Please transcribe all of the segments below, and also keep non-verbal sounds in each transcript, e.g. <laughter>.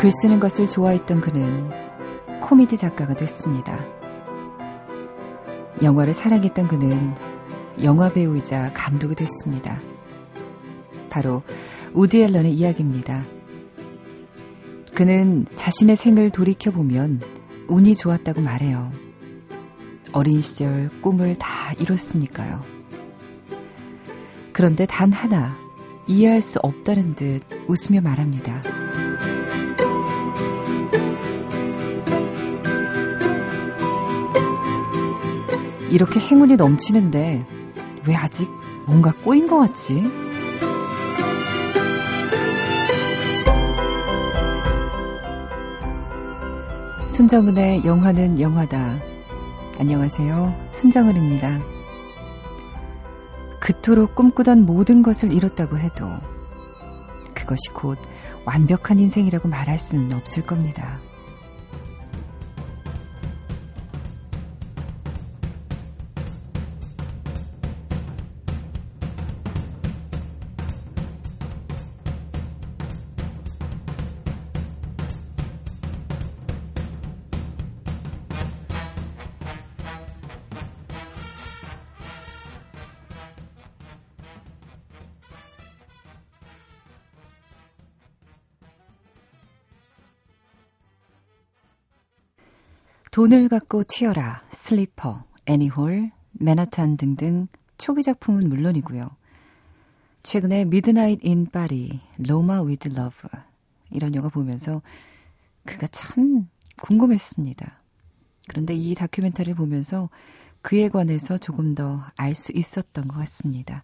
글 쓰는 것을 좋아했던 그는 코미디 작가가 됐습니다. 영화를 사랑했던 그는 영화 배우이자 감독이 됐습니다. 바로 우디 앨런의 이야기입니다. 그는 자신의 생을 돌이켜보면 운이 좋았다고 말해요. 어린 시절 꿈을 다 이뤘으니까요. 그런데 단 하나 이해할 수 없다는 듯 웃으며 말합니다. 이렇게 행운이 넘치는데 왜 아직 뭔가 꼬인 것 같지? 손정은의 영화는 영화다. 안녕하세요. 손정은입니다. 그토록 꿈꾸던 모든 것을 이뤘다고 해도 그것이 곧 완벽한 인생이라고 말할 수는 없을 겁니다. 돈을 갖고 튀어라, 슬리퍼, 애니홀, 맨하탄 등등 초기 작품은 물론이고요. 최근에 미드나잇 인 파리, 로마 위드 러브 이런 영화 보면서 그가 참 궁금했습니다. 그런데 이 다큐멘터리를 보면서 그에 관해서 조금 더 알 수 있었던 것 같습니다.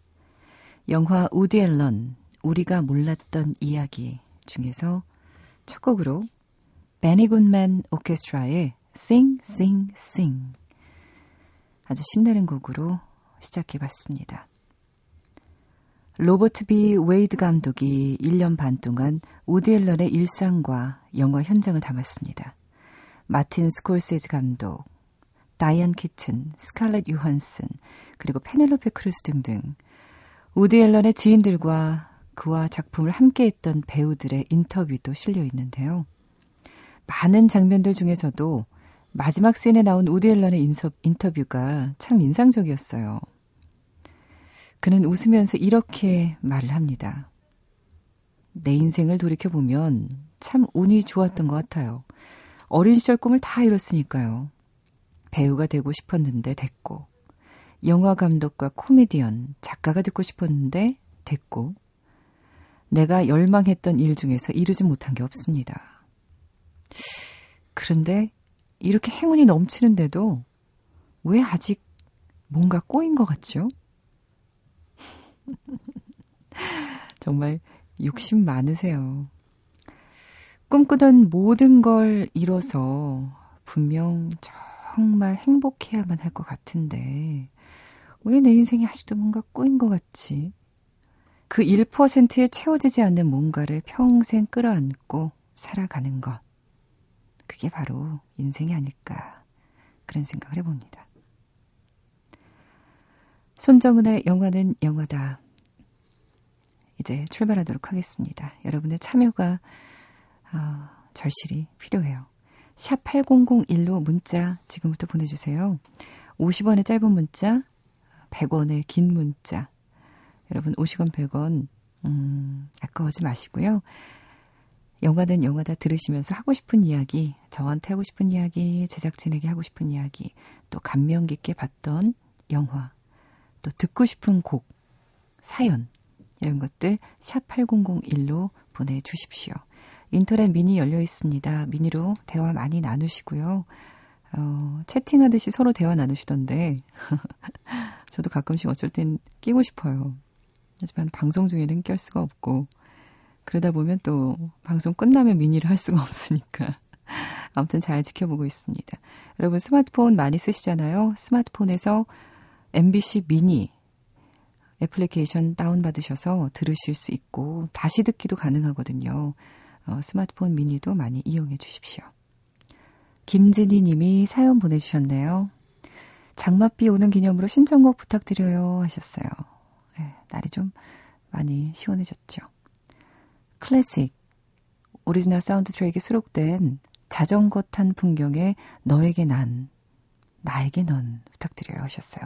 영화 우디 앨런, 우리가 몰랐던 이야기 중에서 첫 곡으로 베니 굿맨 오케스트라의 Sing, Sing, Sing. 아주 신나는 곡으로 시작해 봤습니다. 로버트 비 웨이드 감독이 1년 반 동안 우디 앨런의 일상과 영화 현장을 담았습니다. 마틴 스콜세즈 감독, 다이언 키튼, 스칼렛 요한슨, 그리고 페넬로페 크루스 등등 우디 앨런의 지인들과 그와 작품을 함께했던 배우들의 인터뷰도 실려 있는데요. 많은 장면들 중에서도 마지막 씬에 나온 우디 앨런의 인서, 인터뷰가 참 인상적이었어요. 그는 웃으면서 이렇게 말을 합니다. 내 인생을 돌이켜보면 참 운이 좋았던 것 같아요. 어린 시절 꿈을 다 이뤘으니까요. 배우가 되고 싶었는데 됐고, 영화 감독과 코미디언, 작가가 듣고 싶었는데 됐고, 내가 열망했던 일 중에서 이루지 못한 게 없습니다. 그런데 이렇게 행운이 넘치는데도 왜 아직 뭔가 꼬인 것 같죠? <laughs> 정말 욕심 많으세요. 꿈꾸던 모든 걸 이뤄서 분명 정말 행복해야만 할 것 같은데 왜 내 인생이 아직도 뭔가 꼬인 것 같지? 그 1%에 채워지지 않는 뭔가를 평생 끌어안고 살아가는 것. 그게 바로 인생이 아닐까 그런 생각을 해봅니다. 손정은의 영화는 영화다. 이제 출발하도록 하겠습니다. 여러분의 참여가 어, 절실히 필요해요. 샵 8001로 문자 지금부터 보내주세요. 50원의 짧은 문자, 100원의 긴 문자. 여러분 50원, 100원 음, 아까워하지 마시고요. 영화는 영화다 들으시면서 하고 싶은 이야기, 저한테 하고 싶은 이야기, 제작진에게 하고 싶은 이야기, 또 감명 깊게 봤던 영화, 또 듣고 싶은 곡, 사연, 이런 것들 샵 8001로 보내주십시오. 인터넷 미니 열려 있습니다. 미니로 대화 많이 나누시고요. 어, 채팅하듯이 서로 대화 나누시던데, <laughs> 저도 가끔씩 어쩔 땐 끼고 싶어요. 하지만 방송 중에는 낄 수가 없고, 그러다 보면 또 방송 끝나면 미니를 할 수가 없으니까. <laughs> 아무튼 잘 지켜보고 있습니다. 여러분 스마트폰 많이 쓰시잖아요. 스마트폰에서 MBC 미니 애플리케이션 다운받으셔서 들으실 수 있고 다시 듣기도 가능하거든요. 어, 스마트폰 미니도 많이 이용해 주십시오. 김진희 님이 사연 보내주셨네요. 장맛비 오는 기념으로 신청곡 부탁드려요 하셨어요. 네, 날이 좀 많이 시원해졌죠. 클래식 오리지널 사운드 트랙에 수록된 자전거 탄 풍경에 너에게 난, 나에게 넌 부탁드려요 하셨어요.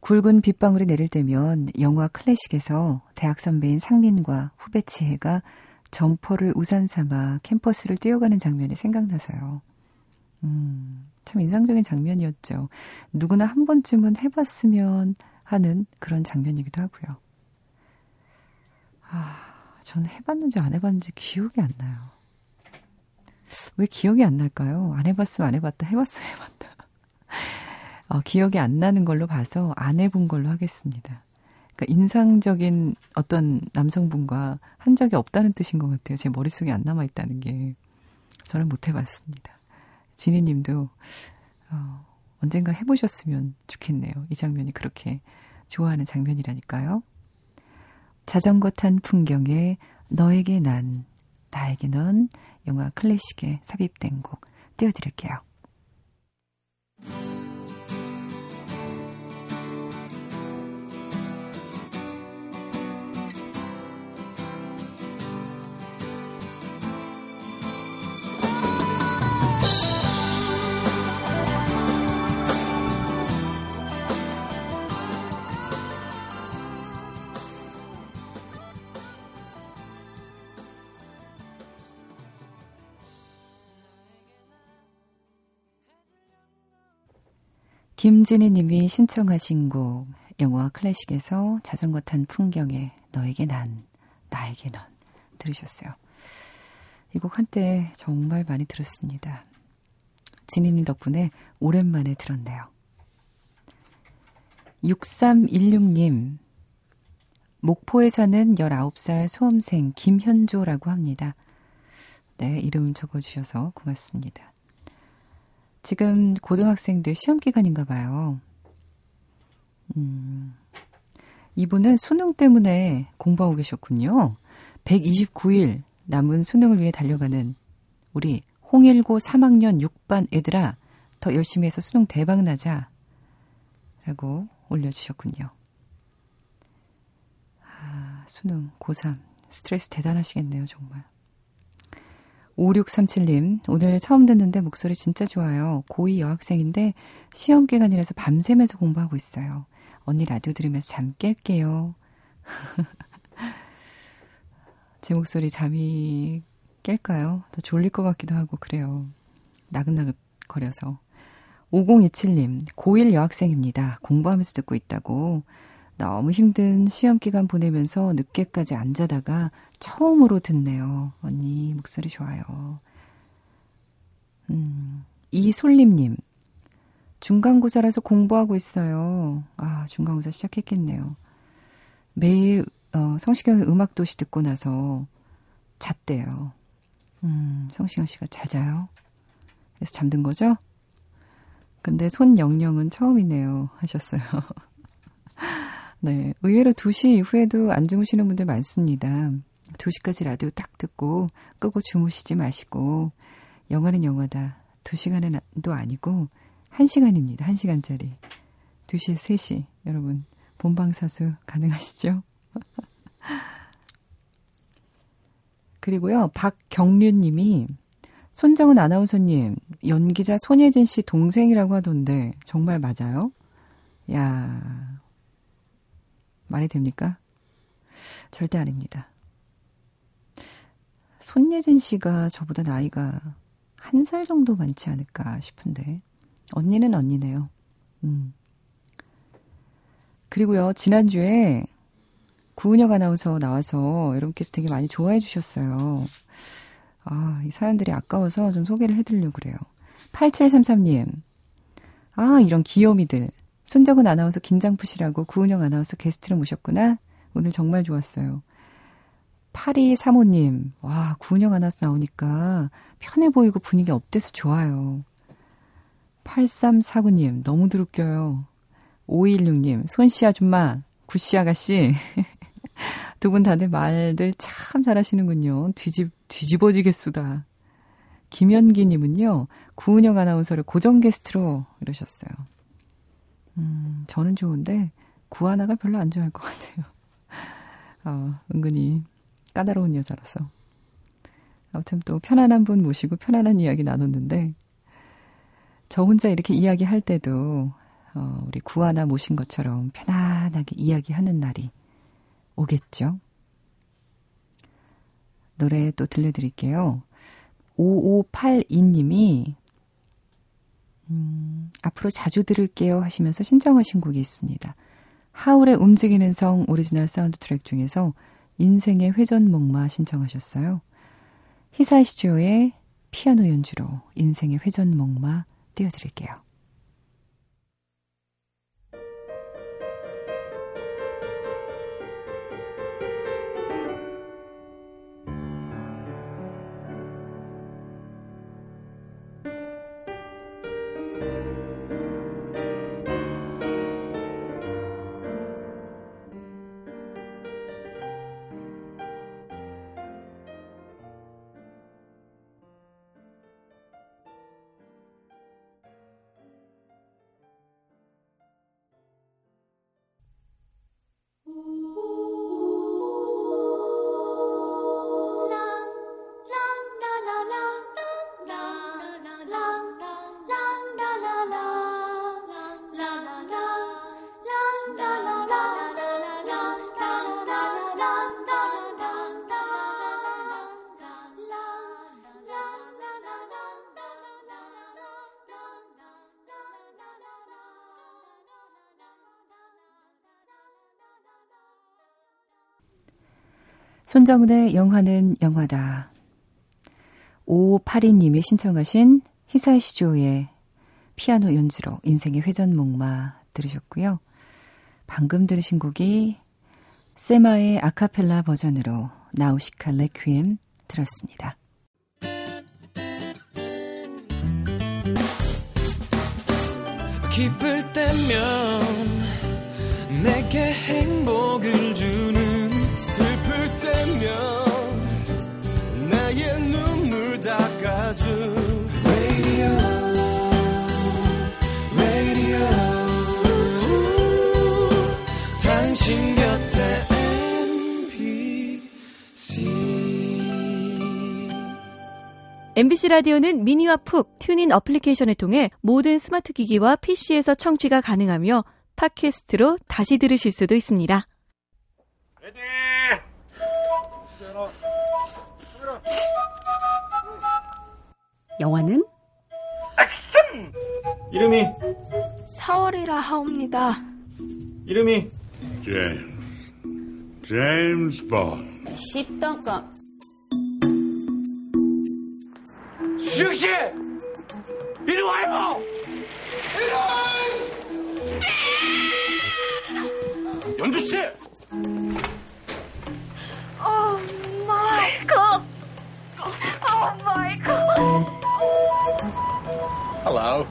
굵은 빗방울이 내릴 때면 영화 클래식에서 대학 선배인 상민과 후배 지혜가 점퍼를 우산 삼아 캠퍼스를 뛰어가는 장면이 생각나서요. 음, 참 인상적인 장면이었죠. 누구나 한 번쯤은 해봤으면 하는 그런 장면이기도 하고요. 아, 저는 해봤는지 안 해봤는지 기억이 안 나요. 왜 기억이 안 날까요? 안 해봤으면 안 해봤다, 해봤으면 해봤다. 어, 기억이 안 나는 걸로 봐서 안 해본 걸로 하겠습니다. 그러니까 인상적인 어떤 남성분과 한 적이 없다는 뜻인 것 같아요. 제 머릿속에 안 남아있다는 게. 저는 못 해봤습니다. 지니 님도, 어, 언젠가 해보셨으면 좋겠네요. 이 장면이 그렇게 좋아하는 장면이라니까요. 자전거 탄 풍경에 너에게 난, 나에게 넌 영화 클래식에 삽입된 곡 띄워드릴게요. 김진희 님이 신청하신 곡, 영화 클래식에서 자전거 탄 풍경에 너에게 난, 나에게 넌 들으셨어요. 이 곡 한때 정말 많이 들었습니다. 진희님 덕분에 오랜만에 들었네요. 6316님, 목포에 사는 19살 수험생 김현조라고 합니다. 네, 이름 적어주셔서 고맙습니다. 지금 고등학생들 시험 기간인가 봐요. 음, 이분은 수능 때문에 공부하고 계셨군요. 129일 남은 수능을 위해 달려가는 우리 홍일고 3학년 6반 애들아, 더 열심히 해서 수능 대박 나자. 라고 올려주셨군요. 아, 수능, 고3. 스트레스 대단하시겠네요, 정말. 5637님, 오늘 처음 듣는데 목소리 진짜 좋아요. 고2 여학생인데 시험 기간이라서 밤새면서 공부하고 있어요. 언니 라디오 들으면서 잠 깰게요. <laughs> 제 목소리 잠이 깰까요? 더 졸릴 것 같기도 하고 그래요. 나긋나긋 거려서. 5027님, 고1 여학생입니다. 공부하면서 듣고 있다고. 너무 힘든 시험 기간 보내면서 늦게까지 안 자다가 처음으로 듣네요. 언니, 목소리 좋아요. 음, 이솔림님. 중간고사라서 공부하고 있어요. 아, 중간고사 시작했겠네요. 매일, 어, 성시경의 음악도시 듣고 나서 잤대요. 음, 성시경 씨가 잘 자요? 그래서 잠든 거죠? 근데 손영영은 처음이네요. 하셨어요. <laughs> 네. 의외로 2시 이후에도 안 주무시는 분들 많습니다. 2시까지 라디오 딱 듣고 끄고 주무시지 마시고 영화는 영화다. 2시간도 아니고 1시간입니다. 1시간짜리. 2시, 3시. 여러분 본방사수 가능하시죠? <laughs> 그리고 박경륜 님이 손정은 아나운서님, 연기자 손예진 씨 동생이라고 하던데 정말 맞아요? 야 말이 됩니까? 절대 아닙니다. 손예진 씨가 저보다 나이가 한 살 정도 많지 않을까 싶은데, 언니는 언니네요. 음. 그리고요, 지난주에 구은영 아나운서 나와서 여러분께서 되게 많이 좋아해 주셨어요. 아, 이 사연들이 아까워서 좀 소개를 해드리려고 그래요. 8733님. 아, 이런 귀요미들. 손정은 아나운서 긴장 푸시라고 구은영 아나운서 게스트로 모셨구나. 오늘 정말 좋았어요. 8235님, 와, 구은영 아나운서 나오니까 편해 보이고 분위기 up돼서 좋아요. 8349님, 너무들 웃겨요. 516님, 손씨 아줌마, 구씨 아가씨. <laughs> 두 분 다들 말들 참 잘하시는군요. 뒤집, 뒤집어지겠수다. 김현기님은요, 구은영 아나운서를 고정 게스트로 이러셨어요. 음, 저는 좋은데, 구하나가 별로 안 좋아할 것 같아요. <laughs> 어, 은근히 까다로운 여자라서. 아무튼 또 편안한 분 모시고 편안한 이야기 나눴는데, 저 혼자 이렇게 이야기할 때도, 어, 우리 구하나 모신 것처럼 편안하게 이야기하는 날이 오겠죠? 노래 또 들려드릴게요. 5582님이, 음, 앞으로 자주 들을게요 하시면서 신청하신 곡이 있습니다. 하울의 움직이는 성 오리지널 사운드 트랙 중에서 인생의 회전목마 신청하셨어요. 히사이시 조의 피아노 연주로 인생의 회전목마 띄워드릴게요. 손정은의 영화는 영화다. 5582님이 신청하신 히사시조의 피아노 연주로 인생의 회전목마 들으셨고요. 방금 들으신 곡이 세마의 아카펠라 버전으로 나우시카 레퀴엠 들었습니다. 기쁠 때면 내게 행복을 MBC 라디오는 미니와 푹 튠인 어플리케이션을 통해 모든 스마트 기기와 PC에서 청취가 가능하며 팟캐스트로 다시 들으실 수도 있습니다. 레디! 영화는 액션! 이름이 4월이라 하옵니다. 이름이 제임스 제임스 본 10등급 수영 씨, 이리 와요. 연주 씨. 오 마이 갓. 오 마이 갓. Hello.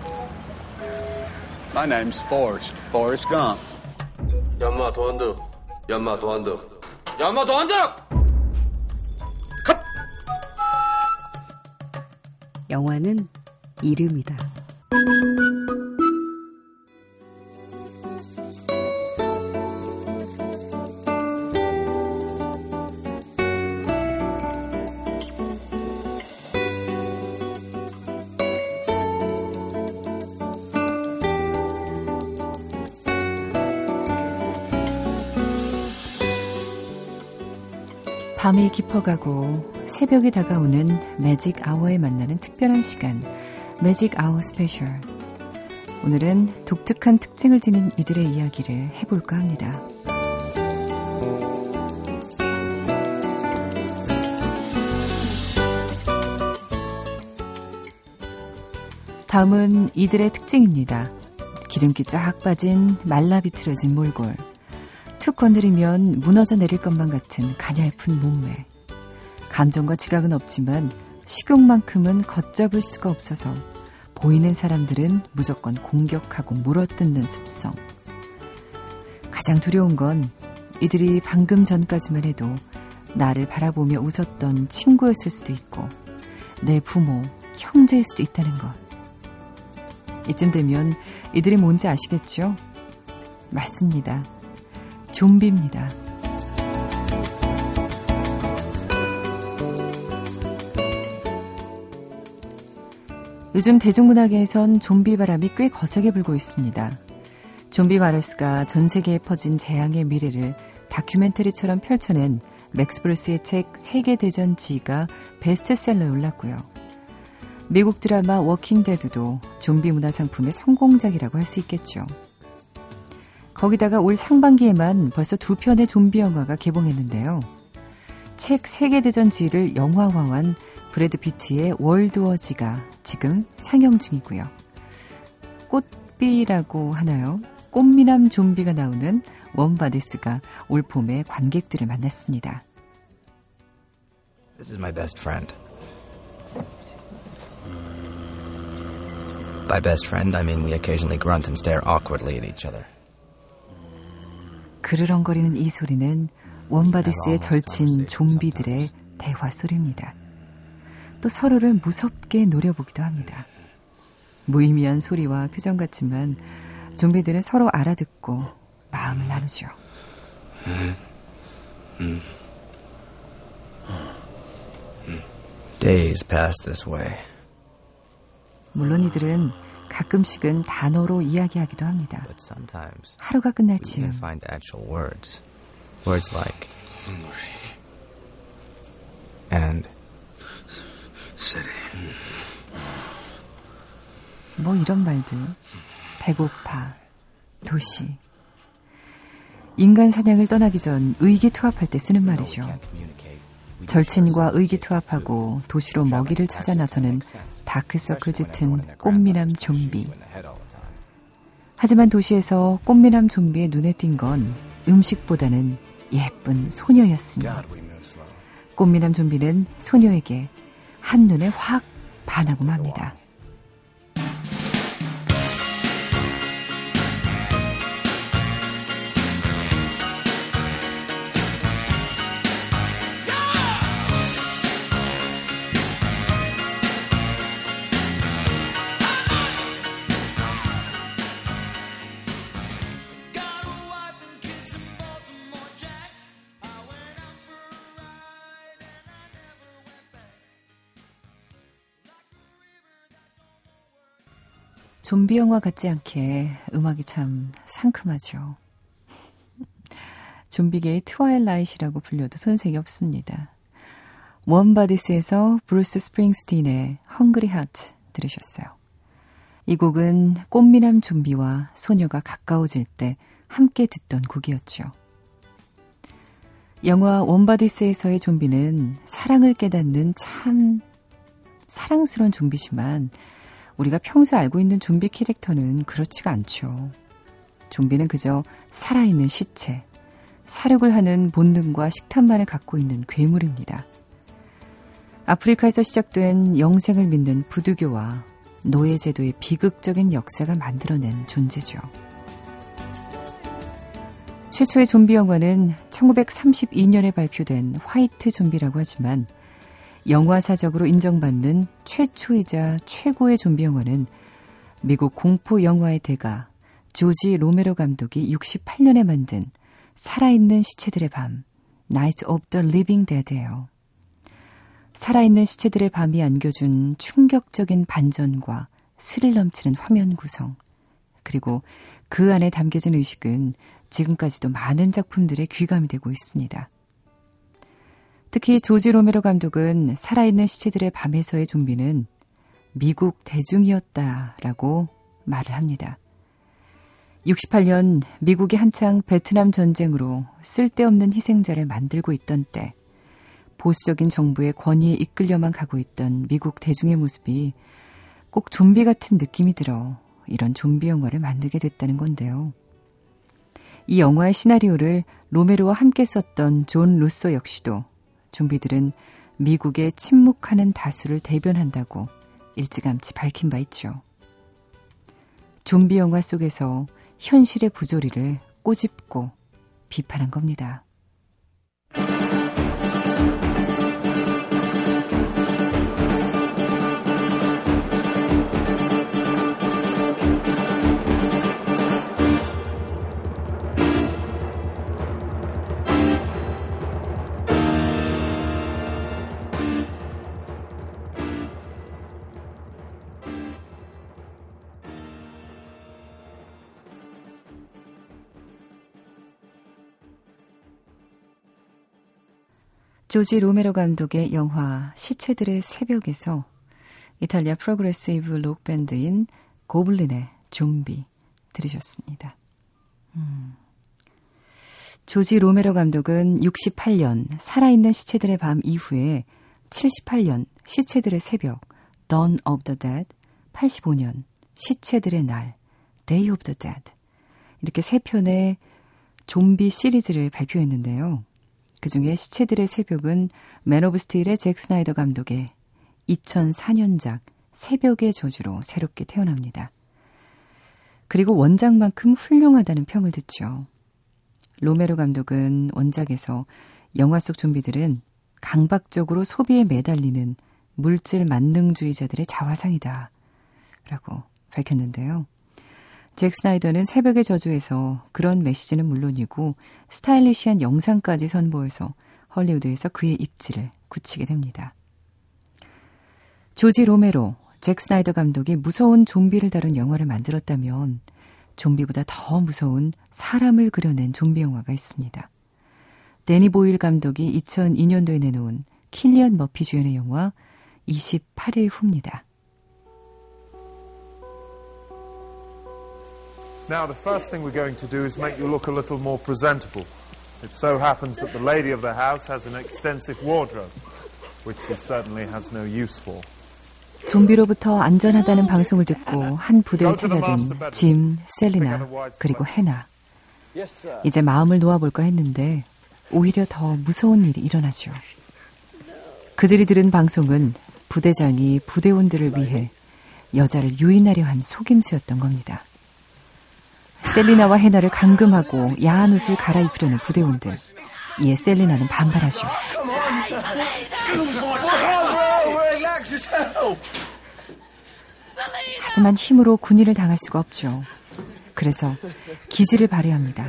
My name's Forrest. Forrest Gump. 연마 도안득. 연마 도안득. 연마 도안득. 영화는 이름이다. 밤이 깊어가고 새벽이 다가오는 매직 아워에 만나는 특별한 시간, 매직 아워 스페셜. 오늘은 독특한 특징을 지닌 이들의 이야기를 해볼까 합니다. 다음은 이들의 특징입니다. 기름기 쫙 빠진 말라 비틀어진 몰골. 툭 건드리면 무너져 내릴 것만 같은 가냘픈 몸매. 감정과 지각은 없지만 식욕만큼은 걷잡을 수가 없어서 보이는 사람들은 무조건 공격하고 물어뜯는 습성. 가장 두려운 건 이들이 방금 전까지만 해도 나를 바라보며 웃었던 친구였을 수도 있고 내 부모, 형제일 수도 있다는 것. 이쯤 되면 이들이 뭔지 아시겠죠? 맞습니다. 좀비입니다. 요즘 대중문화계에선 좀비 바람이 꽤 거세게 불고 있습니다. 좀비 바이러스가 전 세계에 퍼진 재앙의 미래를 다큐멘터리처럼 펼쳐낸 맥스 브룩스의 책 세계대전 Z가 베스트셀러에 올랐고요. 미국 드라마 Walking Dead도 좀비 문화 상품의 성공작이라고 할 수 있겠죠. 거기다가 올 상반기에만 벌써 두 편의 좀비 영화가 개봉했는데요. 책 세계대전 Z를 영화화한 브래드 피트의 World War Z가 지금 상영 중이고요. 꽃비라고 하나요? 꽃미남 좀비가 나오는 Warm Bodies가 올 봄에 관객들을 만났습니다. This is my best friend. By best friend, I mean we occasionally grunt and stare awkwardly at each other. 그르렁거리는 이 소리는 원바디스의 절친 좀비들의 대화 소리입니다. 또 서로를 무섭게 노려보기도 합니다. 무의미한 소리와 표정 같지만 좀비들은 서로 알아듣고 마음을 나누죠. Days pass this way. 물론 이들은 가끔씩은 단어로 이야기하기도 합니다. But sometimes 하루가 끝날 즈음 find actual words. Words like 이런 말들. 배고파, 도시. 인간 사냥을 떠나기 전 의기투합할 때 쓰는 말이죠. 절친과 의기투합하고 도시로 먹이를 찾아 나서는 다크서클 짙은 꽃미남 좀비. 하지만 도시에서 꽃미남 좀비의 눈에 띈 건 음식보다는 예쁜 slow. 꽃미남 좀비는 소녀에게 한눈에 확 반하고 맙니다. 좀비 영화 같지 않게 음악이 참 상큼하죠. 좀비계의 Twilight라고 불려도 손색이 없습니다. Warm Bodies에서 브루스 스프링스틴의 Hungry Heart 들으셨어요. 이 곡은 꽃미남 좀비와 소녀가 가까워질 때 함께 듣던 곡이었죠. 영화 Warm Bodies에서의 좀비는 사랑을 깨닫는 참 사랑스러운 좀비지만 우리가 평소 알고 있는 좀비 캐릭터는 그렇지가 않죠. 좀비는 그저 살아있는 시체, 사륙을 하는 본능과 식탐만을 갖고 있는 괴물입니다. 아프리카에서 시작된 영생을 믿는 부두교와 노예제도의 비극적인 역사가 만들어낸 존재죠. 최초의 좀비 영화는 1932년에 발표된 화이트 좀비라고 하지만 영화사적으로 인정받는 최초이자 최고의 좀비 영화는 미국 공포 영화의 대가 조지 로메로 감독이 68년에 만든 살아있는 시체들의 밤, Night of the Living Dead예요. 살아있는 시체들의 밤이 안겨준 충격적인 반전과 스릴 넘치는 화면 구성, 그리고 그 안에 담겨진 의식은 지금까지도 많은 작품들의 귀감이 되고 있습니다. 특히 조지 로메로 감독은 살아있는 시체들의 밤에서의 좀비는 미국 대중이었다라고 말을 합니다. 68년 미국이 한창 베트남 전쟁으로 쓸데없는 희생자를 만들고 있던 때 보수적인 정부의 권위에 이끌려만 가고 있던 미국 대중의 모습이 꼭 좀비 같은 느낌이 들어 이런 좀비 영화를 만들게 됐다는 건데요. 이 영화의 시나리오를 로메로와 함께 썼던 존 루소 역시도 좀비들은 미국의 침묵하는 다수를 대변한다고 일찌감치 밝힌 바 있죠. 좀비 영화 속에서 현실의 부조리를 꼬집고 비판한 겁니다. 조지 로메로 감독의 영화 시체들의 새벽에서 이탈리아 progressive 록 밴드인 고블린의 좀비 들으셨습니다. 음. 조지 로메로 감독은 68년 살아있는 시체들의 밤 이후에 78년 시체들의 새벽 Dawn of the Dead, 85년 시체들의 날 Day of the Dead 이렇게 세 편의 좀비 시리즈를 발표했는데요. 그 중에 시체들의 새벽은 Man of Steel의 잭 스나이더 감독의 2004년작 새벽의 저주로 새롭게 태어납니다. 그리고 원작만큼 훌륭하다는 평을 듣죠. 로메로 감독은 원작에서 영화 속 좀비들은 강박적으로 소비에 매달리는 물질 만능주의자들의 자화상이다. 라고 밝혔는데요. 잭 스나이더는 새벽의 저주에서 그런 메시지는 물론이고 stylish한 영상까지 선보여서 헐리우드에서 그의 입지를 굳히게 됩니다. 조지 로메로, 잭 스나이더 감독이 무서운 좀비를 다룬 영화를 만들었다면 좀비보다 더 무서운 사람을 그려낸 좀비 영화가 있습니다. 대니 보일 감독이 2002년도에 내놓은 킬리언 머피 주연의 영화 28일 후입니다. Now, the first thing we're going to do is make you look a little more presentable. It so happens that the lady of the house has an extensive wardrobe, which she certainly has no use for. 좀비로부터 안전하다는 방송을 듣고 한 부대에 찾아든 짐, 셀리나, 그리고 해나. 이제 마음을 놓아볼까 했는데 오히려 더 무서운 일이 일어나죠. 그들이 들은 방송은 부대장이 부대원들을 위해 여자를 유인하려 한 속임수였던 겁니다. 셀리나와 헤나를 감금하고 야한 옷을 갈아입히려는 부대원들. 이에 셀리나는 반발하죠. 하지만 힘으로 군인을 당할 수가 없죠. 그래서 기지를 발휘합니다.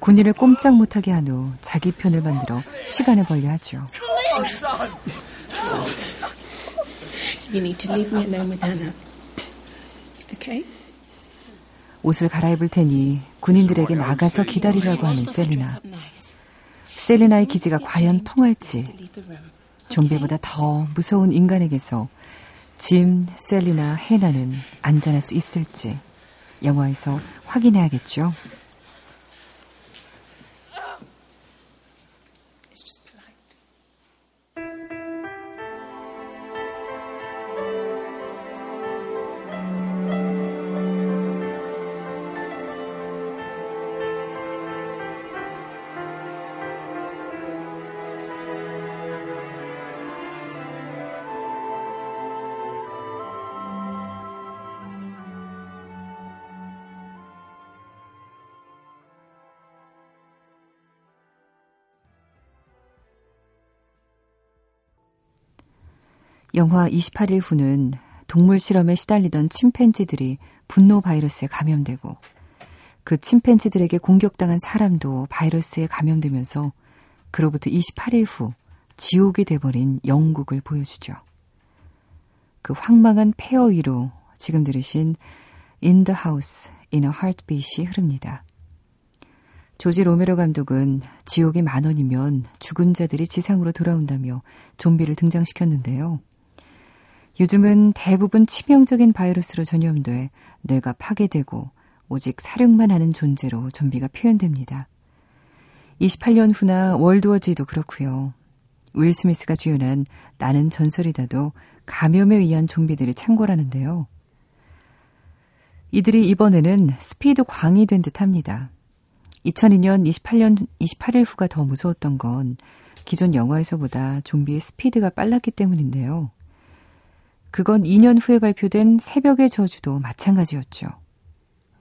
군인을 꼼짝 못하게 한 후 자기 편을 만들어 시간을 벌려 하죠. You need to leave me alone with Anna. Okay? 옷을 갈아입을 테니 군인들에게 나가서 기다리라고 하는 셀리나. 셀리나의 기지가 과연 통할지, 좀비보다 더 무서운 인간에게서 짐, 셀리나, 헤나는 안전할 수 있을지 영화에서 확인해야겠죠. 영화 28일 후는 동물 실험에 시달리던 침팬지들이 분노 바이러스에 감염되고 그 침팬지들에게 공격당한 사람도 바이러스에 감염되면서 그로부터 28일 후 지옥이 돼버린 영국을 보여주죠. 그 황망한 폐허 위로 지금 들으신 In the House, in a Heartbeat이 흐릅니다. 조지 로메로 감독은 지옥이 만 원이면 죽은 자들이 지상으로 돌아온다며 좀비를 등장시켰는데요. 요즘은 대부분 치명적인 바이러스로 전염돼 뇌가 파괴되고 오직 사륙만 하는 존재로 좀비가 표현됩니다. 28년 후나 월드워지도 그렇고요. 윌 스미스가 주연한 나는 전설이다도 감염에 의한 좀비들이 창궐하는데요. 이들이 이번에는 스피드 광이 된 듯합니다. 2002년 28년 28일 후가 더 무서웠던 건 기존 영화에서보다 좀비의 스피드가 빨랐기 때문인데요. 그건 2년 후에 발표된 새벽의 저주도 마찬가지였죠.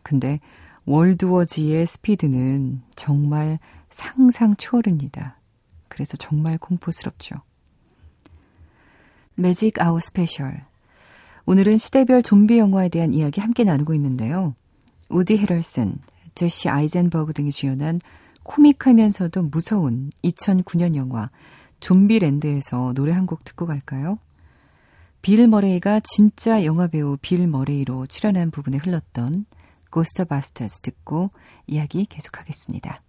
근데 World War Z의 스피드는 정말 상상 초월입니다. 그래서 정말 공포스럽죠. Magic Hour Special. 오늘은 시대별 좀비 영화에 대한 이야기 함께 나누고 있는데요. 우디 헤럴슨, 제시 아이젠버그 등이 주연한 코믹하면서도 무서운 2009년 영화 Zombieland에서 노래 한 곡 듣고 갈까요? 빌 머레이가 진짜 영화배우 빌 머레이로 출연한 부분에 흘렀던 Ghostbusters 듣고 이야기 계속하겠습니다.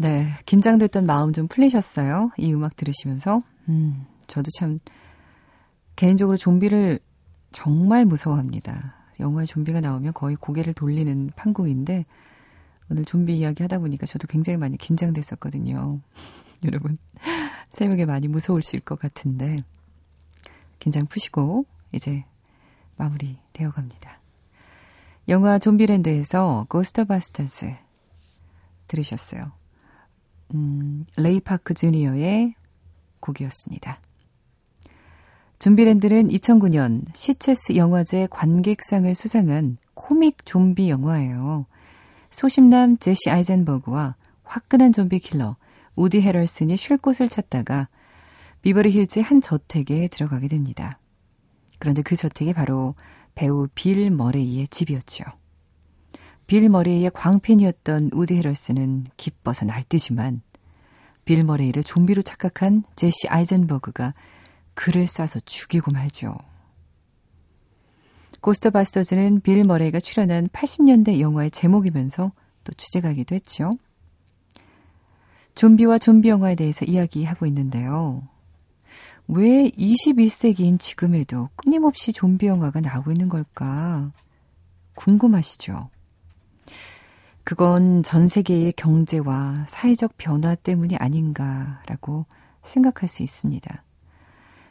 네, 긴장됐던 마음 좀 풀리셨어요? 이 음악 들으시면서? 음, 저도 참, 개인적으로 좀비를 정말 무서워합니다. 영화에 좀비가 나오면 거의 고개를 돌리는 판국인데, 오늘 좀비 이야기 하다 보니까 저도 굉장히 많이 긴장됐었거든요. <laughs> 여러분, <laughs> 새벽에 많이 무서우실 것 같은데, 긴장 푸시고, 이제 마무리 되어 갑니다. 영화 Zombieland에서 Ghostbusters 들으셨어요. 음, 레이 파크 주니어의 곡이었습니다. Zombieland는 2009년 시체스 영화제 관객상을 수상한 코믹 좀비 영화예요. 소심남 제시 아이젠버그와 화끈한 좀비 킬러 우디 헤럴슨이 쉴 곳을 찾다가 비버리 힐즈 한 저택에 들어가게 됩니다. 그런데 그 저택이 바로 배우 빌 머레이의 집이었죠. 빌 머레이의 광팬이었던 우디 헤럴슨은 기뻐서 날뛰지만 빌 머레이를 좀비로 착각한 제시 아이젠버그가 그를 쏴서 죽이고 말죠. 고스트바스터즈는 빌 머레이가 출연한 80년대 영화의 제목이면서 또 주제가기도 했죠. 좀비와 좀비 영화에 대해서 이야기하고 있는데요. 왜 21세기인 지금에도 끊임없이 좀비 영화가 나오고 있는 걸까? 궁금하시죠? 그건 전 세계의 경제와 사회적 변화 때문이 아닌가라고 생각할 수 있습니다.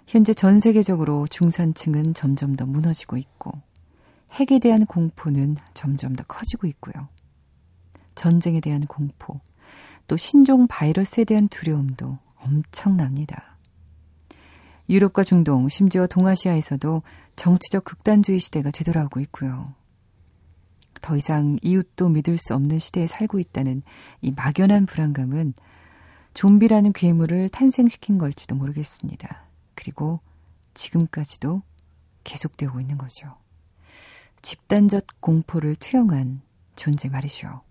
현재 전 세계적으로 중산층은 점점 더 무너지고 있고, 핵에 대한 공포는 점점 더 커지고 있고요. 전쟁에 대한 공포, 또 신종 바이러스에 대한 두려움도 엄청납니다. 유럽과 중동, 심지어 동아시아에서도 정치적 극단주의 시대가 되돌아오고 있고요. 더 이상 이웃도 믿을 수 없는 시대에 살고 있다는 이 막연한 불안감은 좀비라는 괴물을 탄생시킨 걸지도 모르겠습니다. 그리고 지금까지도 계속되고 있는 거죠. 집단적 공포를 투영한 존재 말이죠.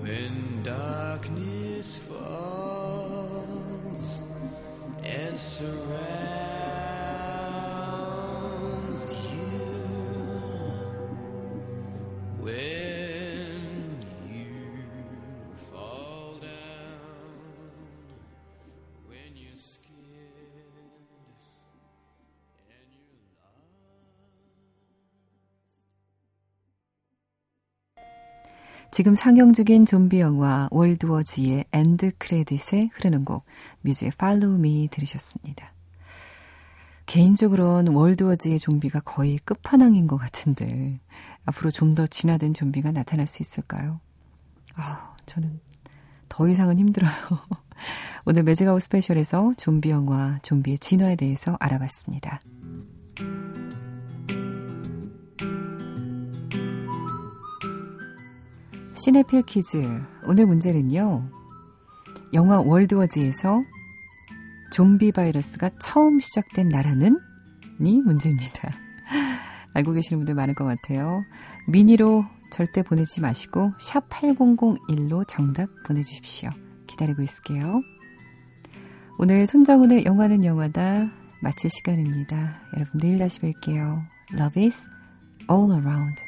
When darkness falls surrender. 지금 상영 중인 좀비 영화 World War Z의 end credit에 흐르는 곡 뮤즈의 Follow Me 들으셨습니다. 개인적으로는 World War Z의 좀비가 거의 끝판왕인 것 같은데 앞으로 좀 더 진화된 좀비가 나타날 수 있을까요? 아, 저는 더 이상은 힘들어요. <laughs> 오늘 Magic Hour Special에서 좀비 영화, 좀비의 진화에 대해서 알아봤습니다. 시네필 퀴즈. 오늘 문제는요. 영화 월드워즈에서 좀비 바이러스가 처음 시작된 나라는? 니 문제입니다. <laughs> 알고 계시는 분들 많을 것 같아요. 미니로 절대 보내지 마시고 샵 8001로 정답 보내주십시오. 기다리고 있을게요. 오늘 손정훈의 영화는 영화다 마칠 시간입니다. 여러분 내일 다시 뵐게요. Love is all around.